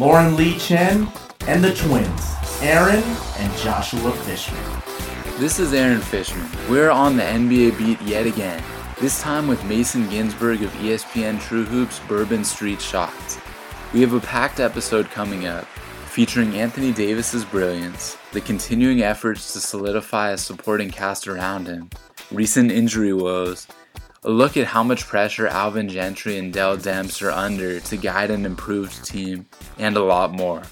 Lauren Lee Chen and the twins, Aaron and Joshua Fishman. This is Aaron Fishman. We're on the NBA beat yet again, this time with Mason Ginsberg of ESPN True Hoops Bourbon Street Shots. We have a packed episode coming up featuring Anthony Davis's brilliance, the continuing efforts to solidify a supporting cast around him, recent injury woes, look at how much pressure Alvin Gentry and Dell Demps are under to guide an improved team, and a lot more.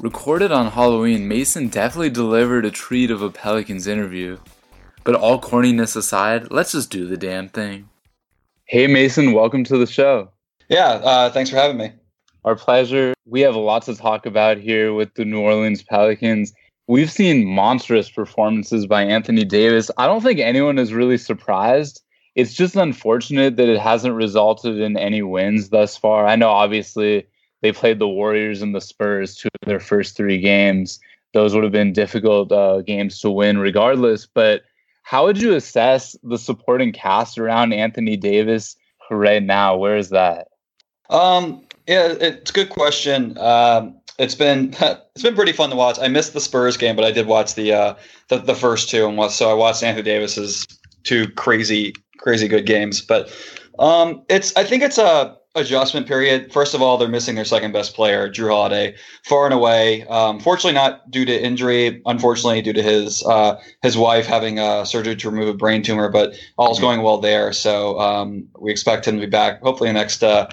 Recorded on Halloween, Mason definitely delivered a treat of a Pelicans interview. But all corniness aside, let's just do the damn thing. Hey Mason, welcome to the show. Yeah, uh, thanks for having me. Our pleasure. We have a lot to talk about here with the New Orleans Pelicans. We've seen monstrous performances by Anthony Davis. I don't think anyone is really surprised. It's just unfortunate that it hasn't resulted in any wins thus far. I know obviously they played the Warriors and the Spurs two of their first three games. Those would have been difficult uh, games to win regardless. But how would you assess the supporting cast around Anthony Davis right now? Where is that? Um, yeah, it's a good question. Um, it's been it's been pretty fun to watch. I missed the Spurs game, but I did watch the uh, the, the first two, and so I watched Anthony Davis's two crazy crazy good games. But um, it's I think it's a adjustment period. First of all, they're missing their second best player, Jrue Holiday, far and away. Um, fortunately, not due to injury. Unfortunately, due to his uh, his wife having a surgery to remove a brain tumor. But all's going well there. So um, we expect him to be back hopefully in the next uh,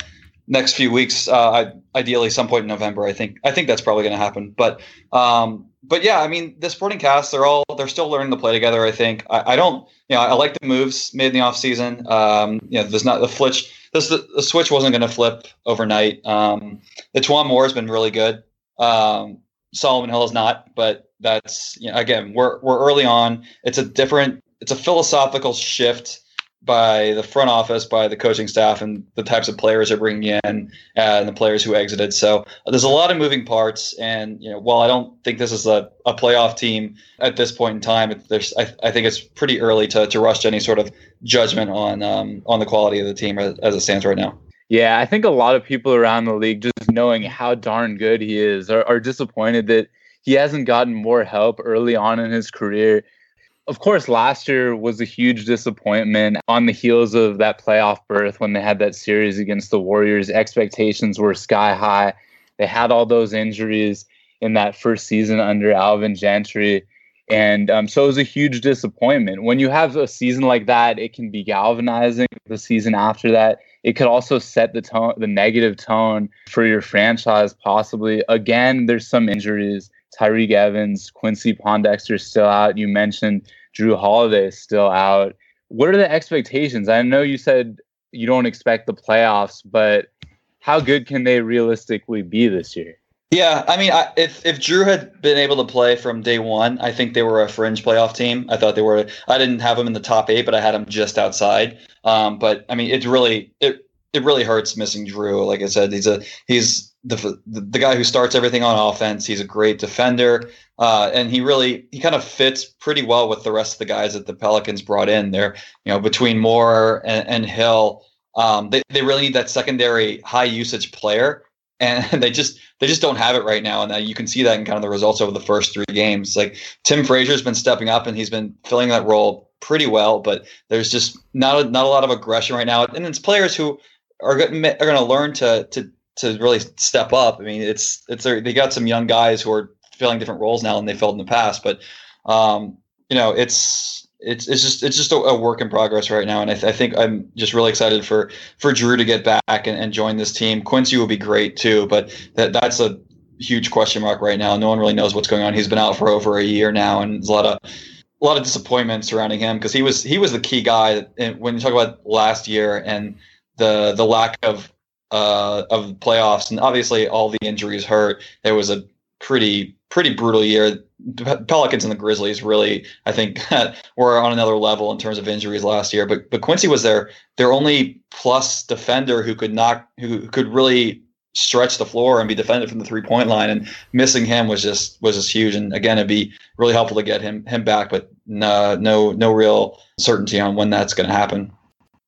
next few weeks. Uh, ideally, some point in November. I think I think that's probably going to happen. But um, but yeah, I mean, the sporting cast they're all they're still learning to play together. I think I, I don't. You know, I like the moves made in the offseason. Um, you know, there's not the flitch this the, the switch wasn't going to flip overnight. Um, E'Twaun Moore has been really good. Um, Solomon Hill is not, but that's you know, again we're we're early on. It's a different, it's a philosophical shift by the front office, by the coaching staff, and the types of players they're bringing in, and the players who exited. So uh, there's a lot of moving parts. And you know, while I don't think this is a, a playoff team at this point in time, there's I, I think it's pretty early to, to rush to any sort of judgment on um, on the quality of the team as, as it stands right now. Yeah, I think a lot of people around the league, just knowing how darn good he is, are, are disappointed that he hasn't gotten more help early on in his career. Of course, last year was a huge disappointment on the heels of that playoff berth when they had that series against the Warriors. Expectations were sky high. They had all those injuries in that first season under Alvin Gentry. And um, so it was a huge disappointment. When you have a season like that, it can be galvanizing. The season after that, it could also set the tone, the negative tone for your franchise, possibly. Again, there's some injuries. Tyreke Evans, Quincy Pondexter still out. You mentioned Jrue Holiday is still out. What are the expectations? I know you said you don't expect the playoffs, but how good can they realistically be this year? Yeah, I mean, I, if if Jrue had been able to play from day one, I think they were a fringe playoff team. I thought they were. I didn't have them in the top eight, but I had them just outside. Um, but I mean, it's really it it really hurts missing Jrue. Like I said, he's a he's the the guy who starts everything on offense. He's a great defender, uh, and he really he kind of fits pretty well with the rest of the guys that the Pelicans brought in. There, you know, between Moore and, and Hill, um, they they really need that secondary high usage player. And they just they just don't have it right now. And that you can see that in kind of the results over the first three games. Like Tim Frazier's been stepping up and he's been filling that role pretty well but there's just not a, not a lot of aggression right now. And it's players who are are going to learn to to to really step up. I mean it's it's they got some young guys who are filling different roles now than they filled in the past but um you know it's it's it's just it's just a, a work in progress right now, and I, th- I, think I'm just really excited for for Jrue to get back and, and join this team. Quincy will be great too, but that that's a huge question mark right now. No one really knows what's going on. He's been out for over a year now, and there's a lot of a lot of disappointment surrounding him because he was he was the key guy. When you talk about last year and the the lack of uh, of playoffs, and obviously all the injuries hurt. There was a pretty pretty brutal year. Pelicans and the Grizzlies really, I think, were on another level in terms of injuries last year. But but Quincy was their their only plus defender who could knock who could really stretch the floor and be defended from the three point line. And missing him was just was just huge. And again, it'd be really helpful to get him him back, but no no no real certainty on when that's going to happen.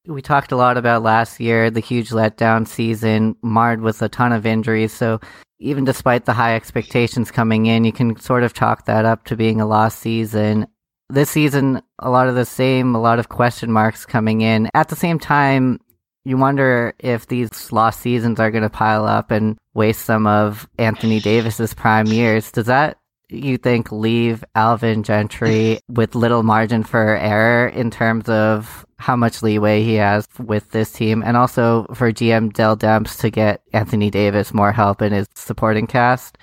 We talked a lot about last year, the huge letdown season, marred with a ton of injuries. So even despite the high expectations coming in, you can sort of chalk that up to being a lost season. This season, a lot of the same, a lot of question marks coming in. At the same time, you wonder if these lost seasons are going to pile up and waste some of Anthony Davis's prime years. Does that you think leave Alvin Gentry with little margin for error in terms of how much leeway he has with this team and also for GM Dell Demps to get Anthony Davis more help in his supporting cast?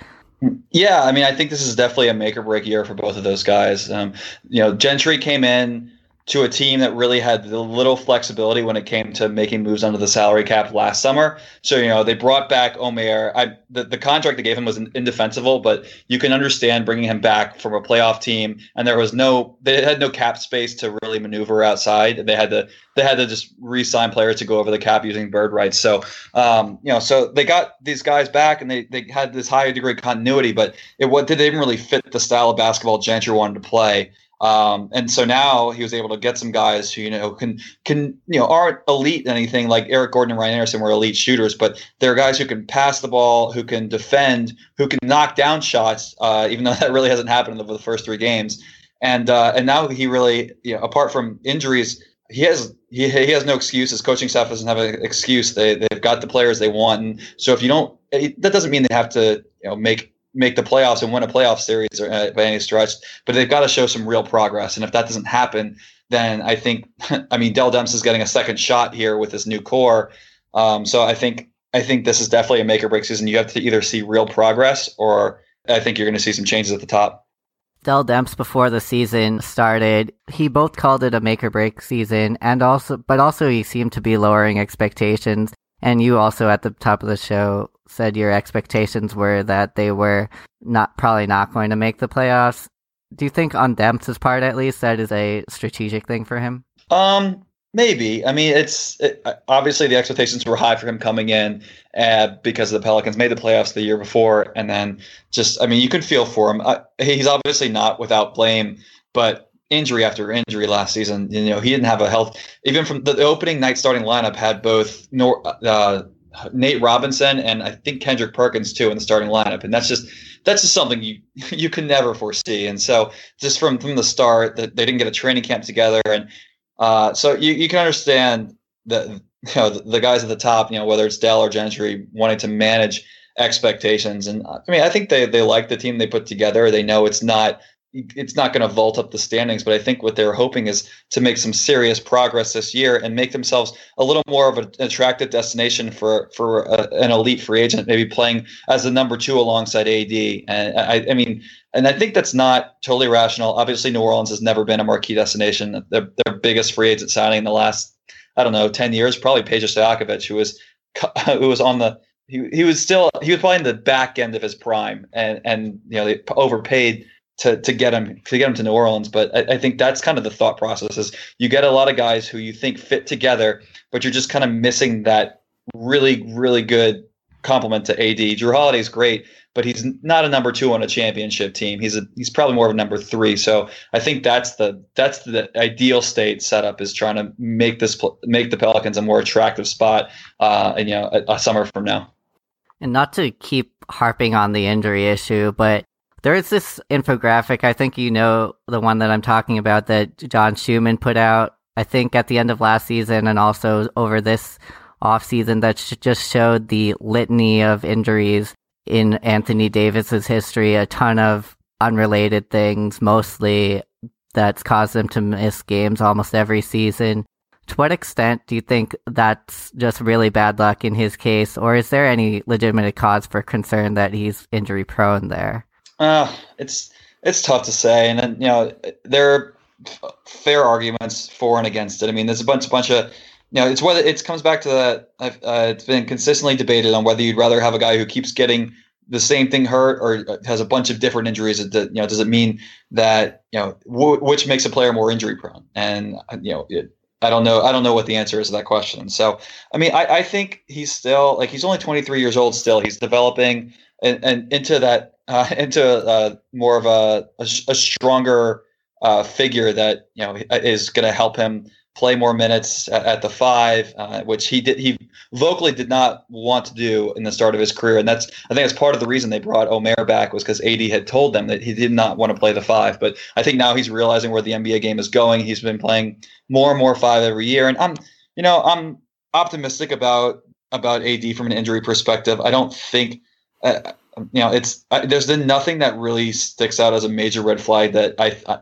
Yeah, I mean, I think this is definitely a make or break year for both of those guys. Um, you know, Gentry came in to a team that really had the little flexibility when it came to making moves under the salary cap last summer. So, you know, they brought back Omer. I, the, the contract they gave him was indefensible, but you can understand bringing him back from a playoff team. And there was no, they had no cap space to really maneuver outside. They had to, they had to just re-sign players to go over the cap using bird rights. So, um, you know, so they got these guys back and they, they had this higher degree of continuity, but it what they didn't really fit the style of basketball Gentry wanted to play. Um, and so now he was able to get some guys who you know can can you know aren't elite anything like Eric Gordon and Ryan Anderson were elite shooters, but they're guys who can pass the ball, who can defend, who can knock down shots. Uh, even though that really hasn't happened over the first three games, and uh, and now he really you know apart from injuries, he has he, he has no excuse. His coaching staff doesn't have an excuse. They they've got the players they want, and so if you don't, it, that doesn't mean they have to you know make make the playoffs and win a playoff series or, uh, by any stretch, but they've got to show some real progress. And if that doesn't happen, then I think, I mean, Dell Demps is getting a second shot here with this new core. Um, so I think I think this is definitely a make or break season. You have to either see real progress, or I think you're going to see some changes at the top. Dell Demps before the season started, he both called it a make or break season, and also, but also he seemed to be lowering expectations. And you also at the top of the show said your expectations were that they were not probably not going to make the playoffs. Do you think on Demps' part at least that is a strategic thing for him? Um, maybe. I mean, it's it, obviously the expectations were high for him coming in uh, because the Pelicans made the playoffs the year before, and then just I mean, you could feel for him. He's obviously not without blame, but injury after injury last season. You know, he didn't have a health. Even from the, the opening night starting lineup had both Nor, uh, Nate Robinson and I think Kendrick Perkins too in the starting lineup, and that's just that's just something you you can never foresee. And so just from from the start, that they didn't get a training camp together, and uh, so you you can understand that you know the, the, guys at the top, you know whether it's Dell or Gentry, wanting to manage expectations. And I mean, I think they they like the team they put together. They know it's not it's not going to vault up the standings, but I think what they're hoping is to make some serious progress this year and make themselves a little more of an attractive destination for for a, an elite free agent, maybe playing as the number two alongside AD. And I, I mean, and I think that's not totally rational. Obviously, New Orleans has never been a marquee destination. Their, their biggest free agent signing in the last I don't know ten years, probably Peja Stojakovic, who was who was on the he, he was still he was probably in the back end of his prime, and and you know they overpaid to to get him to get him to New Orleans. But I, I, think that's kind of the thought process is you get a lot of guys who you think fit together, but you're just kind of missing that really really good complement to AD. Jrue Holiday is great, but he's not a number two on a championship team. He's a he's probably more of a number three. So I think that's the that's the ideal state setup is trying to make this make the Pelicans a more attractive spot, uh, and you know a, a summer from now. And not to keep harping on the injury issue, but there is this infographic, I think you know the one that I'm talking about that John Schuhmann put out, I think at the end of last season and also over this off season that sh- just showed the litany of injuries in Anthony Davis's history, a ton of unrelated things, mostly that's caused him to miss games almost every season. To what extent do you think that's just really bad luck in his case, or is there any legitimate cause for concern that he's injury prone there? Uh, it's it's tough to say, and then you know there are fair arguments for and against it. I mean, there's a bunch bunch of you know it's whether it comes back to that. Uh, it's been consistently debated on whether you'd rather have a guy who keeps getting the same thing hurt or has a bunch of different injuries? That, you know, does it mean that you know w- which makes a player more injury prone? And you know, it, I don't know. I don't know what the answer is to that question. So, I mean, I, I think he's still like he's only 23 years old. Still, he's developing and, and into that uh, into uh, more of a a, a stronger uh, figure that you know is going to help him play more minutes at, at the five, uh, which he did. He vocally did not want to do in the start of his career, and that's I think that's part of the reason they brought Omer back was because AD had told them that he did not want to play the five. But I think now he's realizing where the NBA game is going. He's been playing more and more five every year, and I'm you know I'm optimistic about about AD from an injury perspective. I don't think. Uh, you know, it's uh, there's been nothing that really sticks out as a major red flag that I, I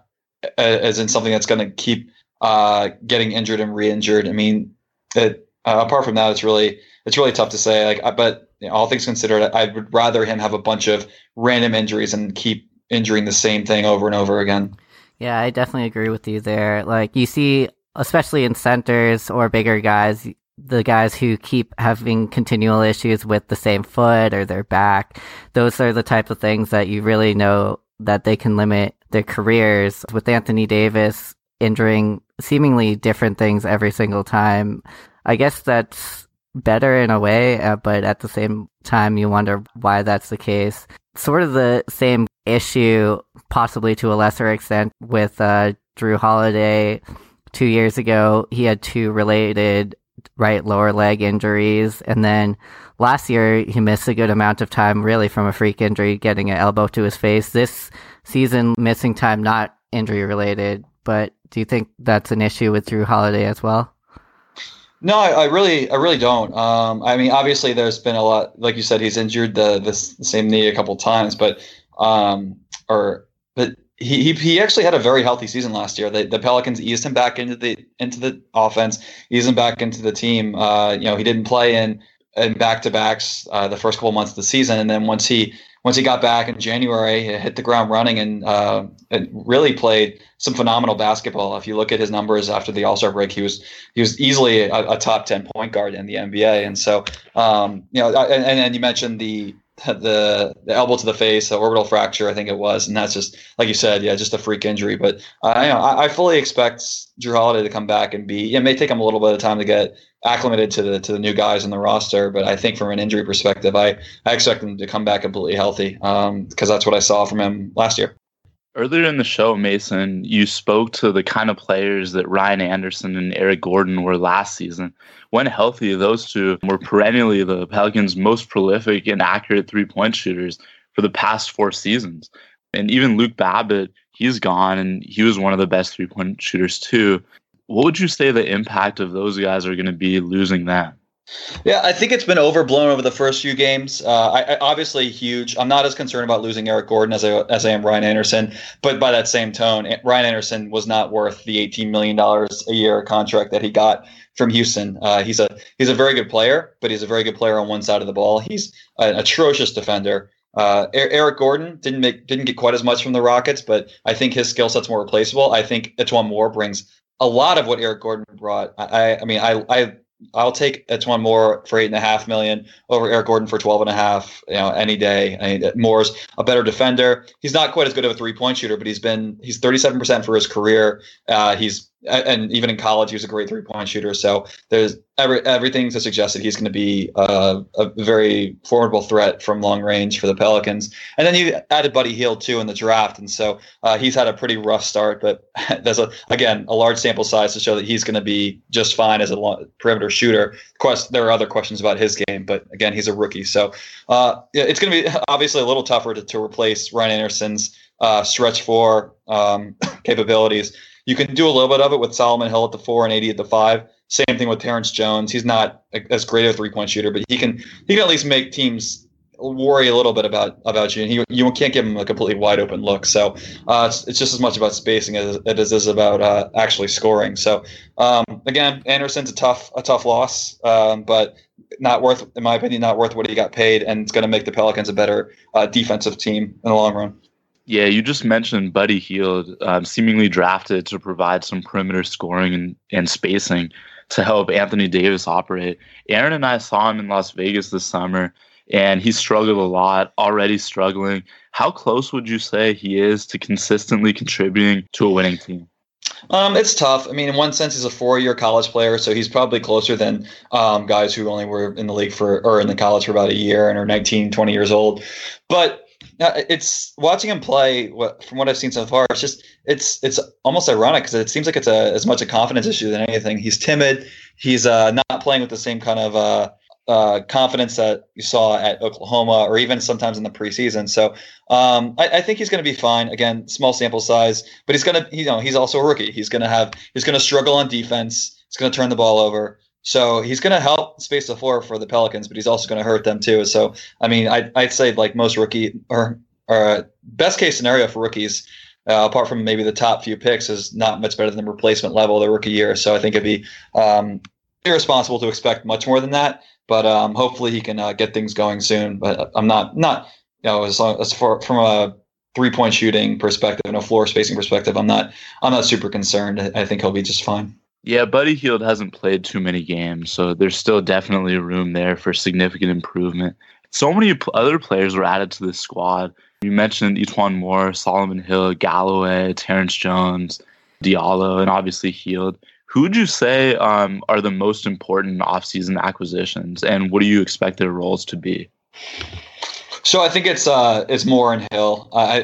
as in something that's going to keep uh, getting injured and re-injured. I mean, it, uh, apart from that, it's really it's really tough to say. Like, but you know, all things considered, I would rather him have a bunch of random injuries and keep injuring the same thing over and over again. Yeah, I definitely agree with you there. Like you see, especially in centers or bigger guys, the guys who keep having continual issues with the same foot or their back, those are the type of things that you really know that they can limit their careers. With Anthony Davis injuring seemingly different things every single time. I guess that's better in a way, uh, but at the same time, you wonder why that's the case. Sort of the same issue, possibly to a lesser extent, with uh, Jrue Holiday. Two years ago, he had two related right lower leg injuries, and then last year he missed a good amount of time, really from a freak injury, getting an elbow to his face. This season, missing time not injury related, but do you think that's an issue with Jrue Holiday as well? No, I, I really, I really don't. Um, I mean, obviously, there's been a lot, like you said, he's injured the the same knee a couple times, but um, or but he, he actually had a very healthy season last year. The, the Pelicans eased him back into the into the offense, eased him back into the team. Uh, you know, he didn't play in in back to backs uh, the first couple months of the season, and then once he once he got back in January, he hit the ground running and, uh, and really played some phenomenal basketball. If you look at his numbers after the All Star break, he was he was easily a, a, top ten point guard in the NBA. And so, um, you know, and, and you mentioned the the the elbow to the face, the orbital fracture, I think it was, and that's just like you said, yeah, just a freak injury. But I, I, fully expect Jrue Holiday to come back and be. It may take him a little bit of time to get acclimated to the to the new guys in the roster. But I think from an injury perspective, I, I expect him to come back completely healthy because um, that's what I saw from him last year. Earlier in the show, Mason, you spoke to the kind of players that Ryan Anderson and Eric Gordon were last season. When healthy, those two were perennially the Pelicans' most prolific and accurate three point shooters for the past four seasons. And even Luke Babbitt, he's gone, and he was one of the best three point shooters too what would you say the impact of those guys are going to be losing that? Yeah, I think it's been overblown over the first few games. Uh, I, I, obviously huge. I'm not as concerned about losing Eric Gordon as I as I am Ryan Anderson. But by that same tone, Ryan Anderson was not worth the 18 million dollars a year contract that he got from Houston. Uh, he's a he's a very good player, but he's a very good player on one side of the ball. He's an atrocious defender. Uh, Eric Gordon didn't make didn't get quite as much from the Rockets, but I think his skill set's more replaceable. I think E'Twaun Moore brings a lot of what Eric Gordon brought. I, I mean, I, I, I'll take E'Twaun Moore for eight and a half million over Eric Gordon for twelve and a half. You know, any day. I mean, Moore's a better defender. He's not quite as good of a three point shooter, but he's been he's thirty seven percent for his career. Uh, he's and even in college, he was a great three point shooter. So there's every, everything to suggest that he's going to be uh, a very formidable threat from long range for the Pelicans. And then you added Buddy Hield too in the draft, and so uh, he's had a pretty rough start. But there's a again a large sample size to show that he's going to be just fine as a long, perimeter shooter. Of course, there are other questions about his game, but again, he's a rookie, so uh, it's going to be obviously a little tougher to, to replace Ryan Anderson's uh, stretch four um, capabilities. You can do a little bit of it with Solomon Hill at the four and AD at the five. Same thing with Terrence Jones. He's not as great a three point shooter, but he can he can at least make teams worry a little bit about about you. And he, you can't give him a completely wide open look. So uh, it's, it's just as much about spacing as it is about uh, actually scoring. So um, again, Anderson's a tough a tough loss, um, but not worth, in my opinion, not worth what he got paid, and it's going to make the Pelicans a better uh, defensive team in the long run. Yeah, you just mentioned Buddy Hield, um, seemingly drafted to provide some perimeter scoring and, and spacing to help Anthony Davis operate. Aaron and I saw him in Las Vegas this summer, and he struggled a lot, already struggling. How close would you say he is to consistently contributing to a winning team? Um, it's tough. I mean, in one sense, he's a four-year college player, so he's probably closer than um, guys who only were in the league for or in the college for about a year and are 19, 20 years old. But uh, it's watching him play. What, from what I've seen so far, it's just it's it's almost ironic because it seems like it's a as much a confidence issue than anything. He's timid. He's uh, not playing with the same kind of uh, uh, confidence that you saw at Oklahoma or even sometimes in the preseason. So um, I, I, think he's going to be fine. Again, small sample size, but he's going to, you know, he's also a rookie. He's going to have, he's going to struggle on defense. He's going to turn the ball over. So he's going to help space the floor for the Pelicans, but he's also going to hurt them too. So I mean, I, I'd say like most rookie or, or uh, best case scenario for rookies, uh, apart from maybe the top few picks, is not much better than replacement level the rookie year. So I think it'd be um, irresponsible to expect much more than that. But um, hopefully he can uh, get things going soon. But I'm not not you know as long as for, from a three point shooting perspective and a floor spacing perspective, I'm not I'm not super concerned. I think he'll be just fine. Yeah, Buddy Hield hasn't played too many games, so there's still definitely room there for significant improvement. So many other players were added to the squad. You mentioned E'Twaun Moore, Solomon Hill, Galloway, Terrence Jones, Diallo, and obviously Hield. Who would you say um, are the most important offseason acquisitions, and what do you expect their roles to be? So I think it's uh, it's Moore and Hill. Uh,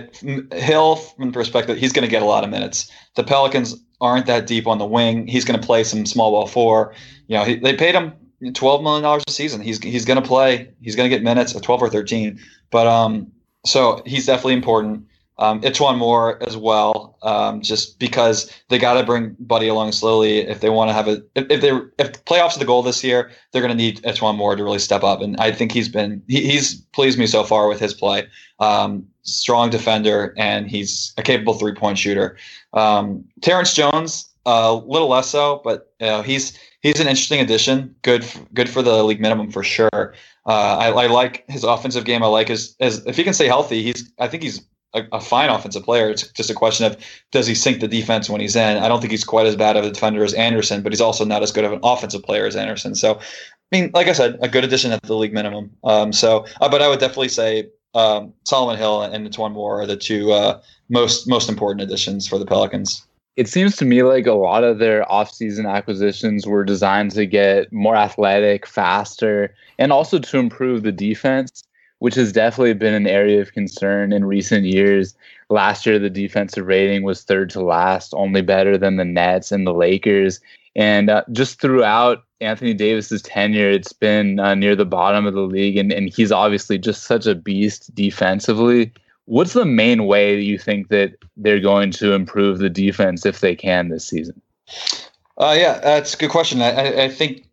Hill, from the perspective, he's going to get a lot of minutes. The Pelicans aren't that deep on the wing. He's going to play some small ball four. You know, he, they paid him twelve million dollars a season. He's he's going to play. He's going to get minutes at twelve or thirteen. But um, so he's definitely important um, E'Twaun Moore as well, um, just because they got to bring Buddy along slowly if they want to have a if, if they if playoffs are the goal this year, they're going to need E'Twaun Moore to really step up, and I think he's been he, he's pleased me so far with his play. Um, strong defender, and he's a capable three point shooter. Um, Terrence Jones, a uh, little less so, but he's he's an interesting addition. Good good for the league minimum for sure. Uh, I, I, like his offensive game. I like his, his if he can stay healthy. He's I think he's a, a, fine offensive player. It's just a question of does he sink the defense when he's in. I don't think he's quite as bad of a defender as Anderson, but he's also not as good of an offensive player as Anderson. So, I mean, like I said, a good addition at the league minimum. Um, so, uh, but I would definitely say um, Solomon Hill and E'Twaun Moore are the two uh, most most important additions for the Pelicans. It seems to me like a lot of their offseason acquisitions were designed to get more athletic, faster, and also to improve the defense which has definitely been an area of concern in recent years. Last year, the defensive rating was third to last, only better than the Nets and the Lakers. And uh, just throughout Anthony Davis's tenure, it's been uh, near the bottom of the league, and, and he's obviously just such a beast defensively. What's the main way that you think that they're going to improve the defense if they can this season? Uh, yeah, that's a good question. I, I think,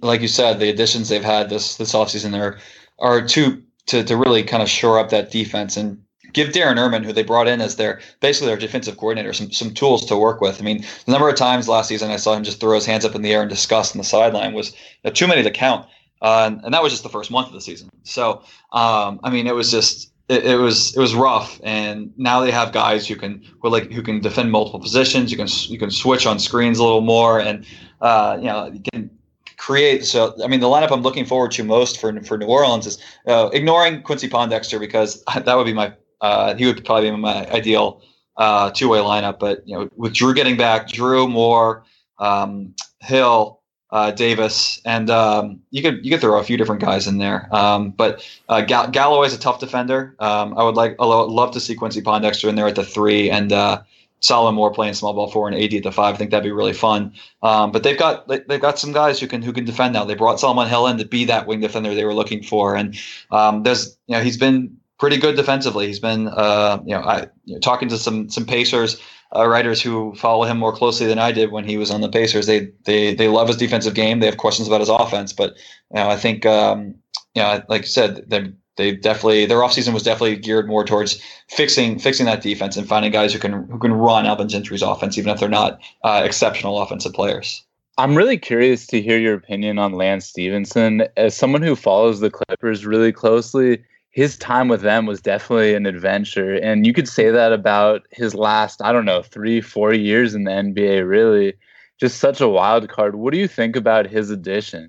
like you said, the additions they've had this this offseason are are two to, to really kind of shore up that defense and give Darren Erman, who they brought in as their basically their defensive coordinator, some some tools to work with. I mean, the number of times last season I saw him just throw his hands up in the air in disgust on the sideline was know, too many to count, uh, and, and, that was just the first month of the season. So, um, I mean, it was just. It, it, was it was rough, and now they have guys who can who like who can defend multiple positions. You can you can switch on screens a little more, and uh, you know you can create. So, I mean, the lineup I'm looking forward to most for for New Orleans is uh, ignoring Quincy Pondexter because that would be my uh, he would probably be my ideal uh, two way lineup. But you know, with Jrue getting back, Jrue Moore, um, Hill. Uh, Davis, and um, you could you could throw a few different guys in there. Um, but uh, Gall- Galloway is a tough defender. Um, I would like I would love to see Quincy Pondexter in there at the three, and uh, Solomon Moore playing small ball four and AD at the five. I think that'd be really fun. Um, but they've got they, have got some guys who can who can defend now. They brought Solomon Hill in to be that wing defender they were looking for, and um, there's you know he's been pretty good defensively. He's been uh, you know I you know, talking to some some Pacers uh, writers who follow him more closely than I did when he was on the Pacers. They they they love his defensive game. They have questions about his offense, but you know I think um, you know like I said they they definitely their offseason was definitely geared more towards fixing fixing that defense and finding guys who can who can run Alvin Gentry's offense, even if they're not uh, exceptional offensive players. I'm really curious to hear your opinion on Lance Stephenson As someone who follows the Clippers really closely, his time with them was definitely an adventure. And you could say that about his last, I don't know, three, four years in the NBA, really. Just such a wild card. What do you think about his addition?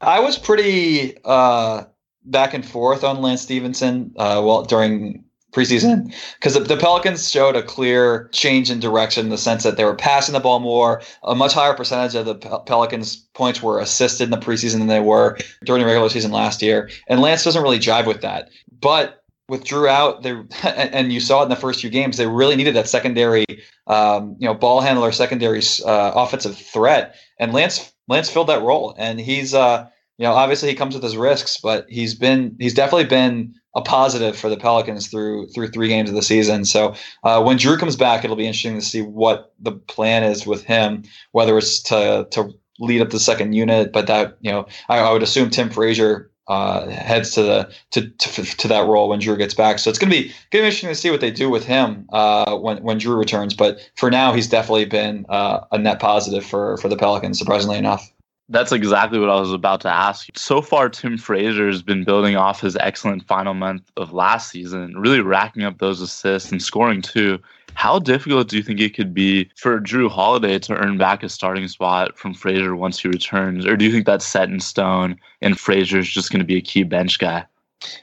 I was pretty uh, back and forth on Lance Stephenson. Uh, well, during preseason because the, Pelicans showed a clear change in direction in the sense that they were passing the ball more. A much higher percentage of the Pelicans' points were assisted in the preseason than they were during the regular season last year. And Lance doesn't really jive with that. But with Jrue out, they and you saw it in the first few games, they really needed that secondary, um, you know, ball handler, secondary uh, offensive threat. And Lance Lance filled that role, and he's. Uh, you know, obviously he comes with his risks, but he's been he's definitely been a positive for the Pelicans through through three games of the season. So uh, when Jrue comes back, it'll be interesting to see what the plan is with him, whether it's to to lead up the second unit, but that you know I, I would assume Tim Frazier uh, heads to the to, to, to that role when Jrue gets back. So it's gonna be gonna be interesting to see what they do with him uh, when when Jrue returns. But for now, he's definitely been uh, a net positive for for the Pelicans, surprisingly enough. That's exactly what I was about to ask you. So far, Tim Frazier has been building off his excellent final month of last season, really racking up those assists and scoring too. How difficult do you think it could be for Jrue Holiday to earn back a starting spot from Frazier once he returns? Or do you think that's set in stone and Frazier's just going to be a key bench guy?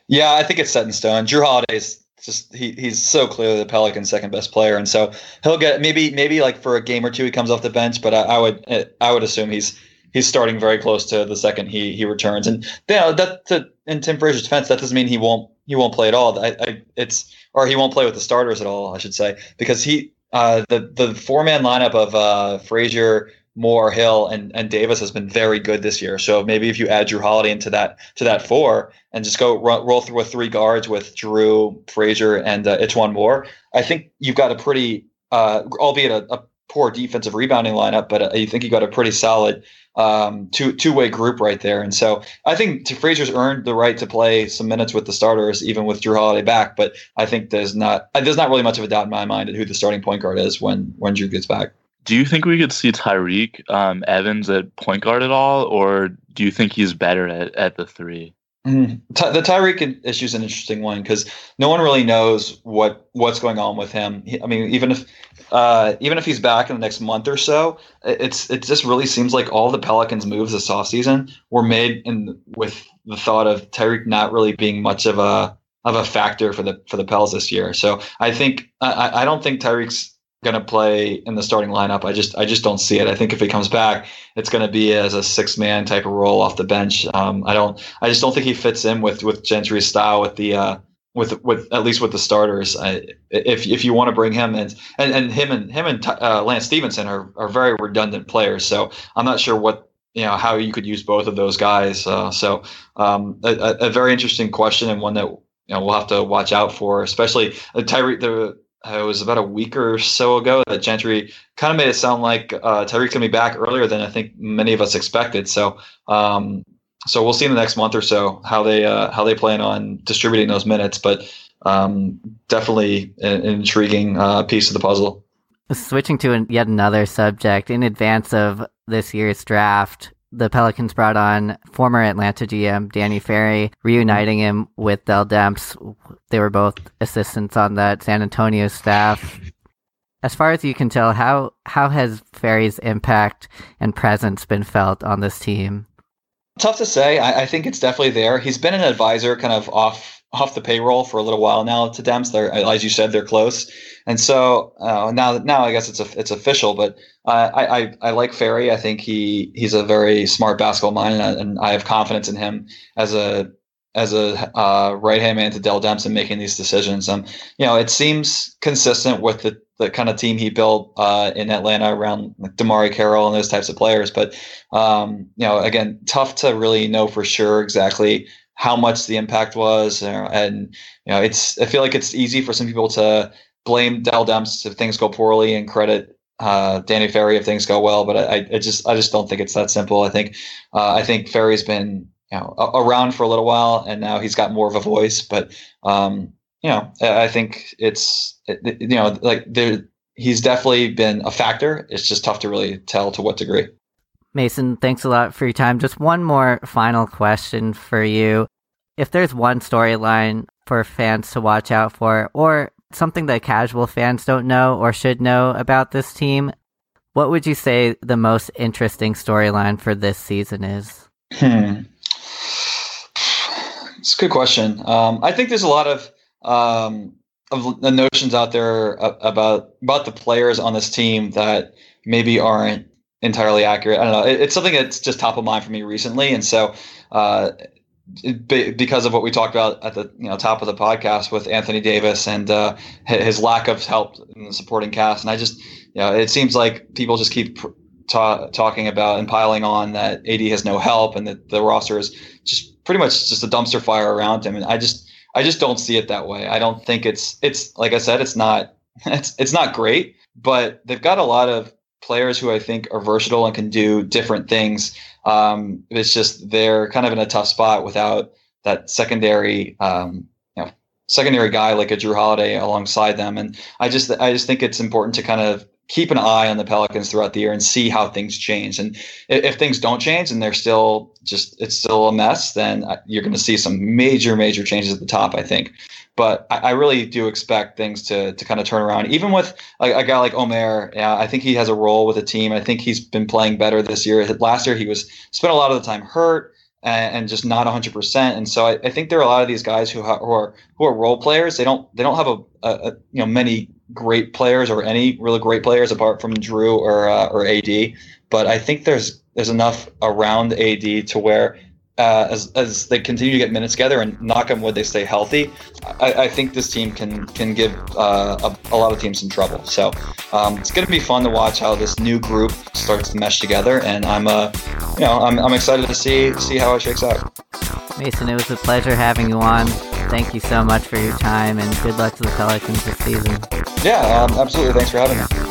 Yeah, I think it's set in stone. Jrue Holiday's just he, he's so clearly the Pelicans' second best player, and so he'll get maybe maybe like for a game or two he comes off the bench, but I, I would I would assume he's he's starting very close to the second he he returns. And you know, that to, in Tim Frazier's defense, that doesn't mean he won't he won't play at all. I, I, it's or he won't play with the starters at all, I should say, because he uh, the the four man lineup of uh, Frazier, Moore, Hill, and and Davis has been very good this year. So maybe if you add Jrue Holiday into that to that four and just go ro- roll through with three guards with Jrue, Frazier, and uh, Moore, I think you've got a pretty, uh, albeit a, a poor defensive rebounding lineup, but I think you got a pretty solid um, two two way group right there. And so I think to Frazier's earned the right to play some minutes with the starters, even with Jrue Holiday back. But I think there's not there's not really much of a doubt in my mind at who the starting point guard is when when Jrue gets back. Do you think we could see Tyreke um, Evans at point guard at all, or do you think he's better at, at the three? Mm. The Tyreke issue is an interesting one because no one really knows what what's going on with him. I mean, even if uh, even if he's back in the next month or so, it's it just really seems like all the Pelicans' moves this offseason were made in with the thought of Tyreke not really being much of a of a factor for the for the Pels this year. So I think I, I don't think Tyreke's going to play in the starting lineup. I just I just don't see it. I think if he comes back, it's going to be as a six man type of role off the bench. Um, I don't I just don't think he fits in with with Gentry's style with the uh, with with at least with the starters. I, if if you want to bring him in and, and him and him and uh, Lance Stephenson are are very redundant players. So I'm not sure what you know how you could use both of those guys. Uh, so um, a, a, very interesting question and one that you know we'll have to watch out for, especially uh, Tyree the uh, it was about a week or so ago that Gentry kind of made it sound like uh, Tyreke's gonna be back earlier than I think many of us expected. So, um, so we'll see in the next month or so how they uh, how they plan on distributing those minutes. But um, definitely an, an intriguing uh, piece of the puzzle. Switching to yet another subject, in advance of this year's draft, the Pelicans brought on former Atlanta GM Danny Ferry, reuniting him with Dell Demps. They were both assistants on that San Antonio staff. As far as you can tell, how how has Ferry's impact and presence been felt on this team? Tough to say. I, I think it's definitely there. He's been an advisor, kind of off off the payroll for a little while now to Demps. They're, as you said, they're close, and so uh, now now I guess it's a, it's official. But uh, I, I, I like Ferry. I think he he's a very smart basketball mind, and, and I have confidence in him as a as a uh, right hand man to Dell Demps in making these decisions. Um, you know, it seems consistent with the the kind of team he built uh, in Atlanta around like DeMarre Carroll and those types of players. But um, you know, again, tough to really know for sure exactly how much the impact was, and you know, it's I feel like it's easy for some people to blame Dell Demps if things go poorly and credit uh, Danny Ferry if things go well. But I, I just I just don't think it's that simple. I think uh, I think Ferry's been you know around for a little while and now he's got more of a voice. But um, you know I think it's you know like there he's definitely been a factor. It's just tough to really tell to what degree. Mason, thanks a lot for your time. Just one more final question for you. If there's one storyline for fans to watch out for, or something that casual fans don't know or should know about this team, what would you say the most interesting storyline for this season is? Hmm. It's a good question. Um, I think there's a lot of um, of the notions out there about about the players on this team that maybe aren't entirely accurate. I don't know. It, it's something that's just top of mind for me recently, and so uh, because of what we talked about at the you know top of the podcast with Anthony Davis and uh, his lack of help in the supporting cast, and I just you know it seems like people just keep ta- talking about and piling on that AD has no help and that the roster is just pretty much just a dumpster fire around him, and I just I just don't see it that way. I don't think it's it's like I said, it's not it's it's not great, but they've got a lot of players who I think are versatile and can do different things um, it's just they're kind of in a tough spot without that secondary, um, you know, secondary guy like a Jrue Holiday alongside them. And I just I just think it's important to kind of keep an eye on the Pelicans throughout the year and see how things change. And if, things don't change and they're still just it's still a mess, then uh, you're going to see some major major changes at the top. I think. But I, I really do expect things to to kind of turn around. Even with a, a guy like Omer, yeah, I think he has a role with the team. I think he's been playing better this year. Last year he was spent a lot of the time hurt and, and just not 100%. And so I, I, think there are a lot of these guys who, ha- who are who are role players. They don't they don't have a, a, a, you know many great players or any really great players apart from Jrue or uh, or AD. But I think there's there's enough around AD to where uh, as, as they continue to get minutes together and knock on wood they stay healthy, I, I think this team can can give uh, a, a, lot of teams some trouble. So um, it's going to be fun to watch how this new group starts to mesh together, and I'm uh, you know I'm, I'm excited to see see how it shakes out. Mason, it was a pleasure having you on. Thank you so much for your time, and good luck to the Pelicans this season. Yeah, um, absolutely. Thanks for having me.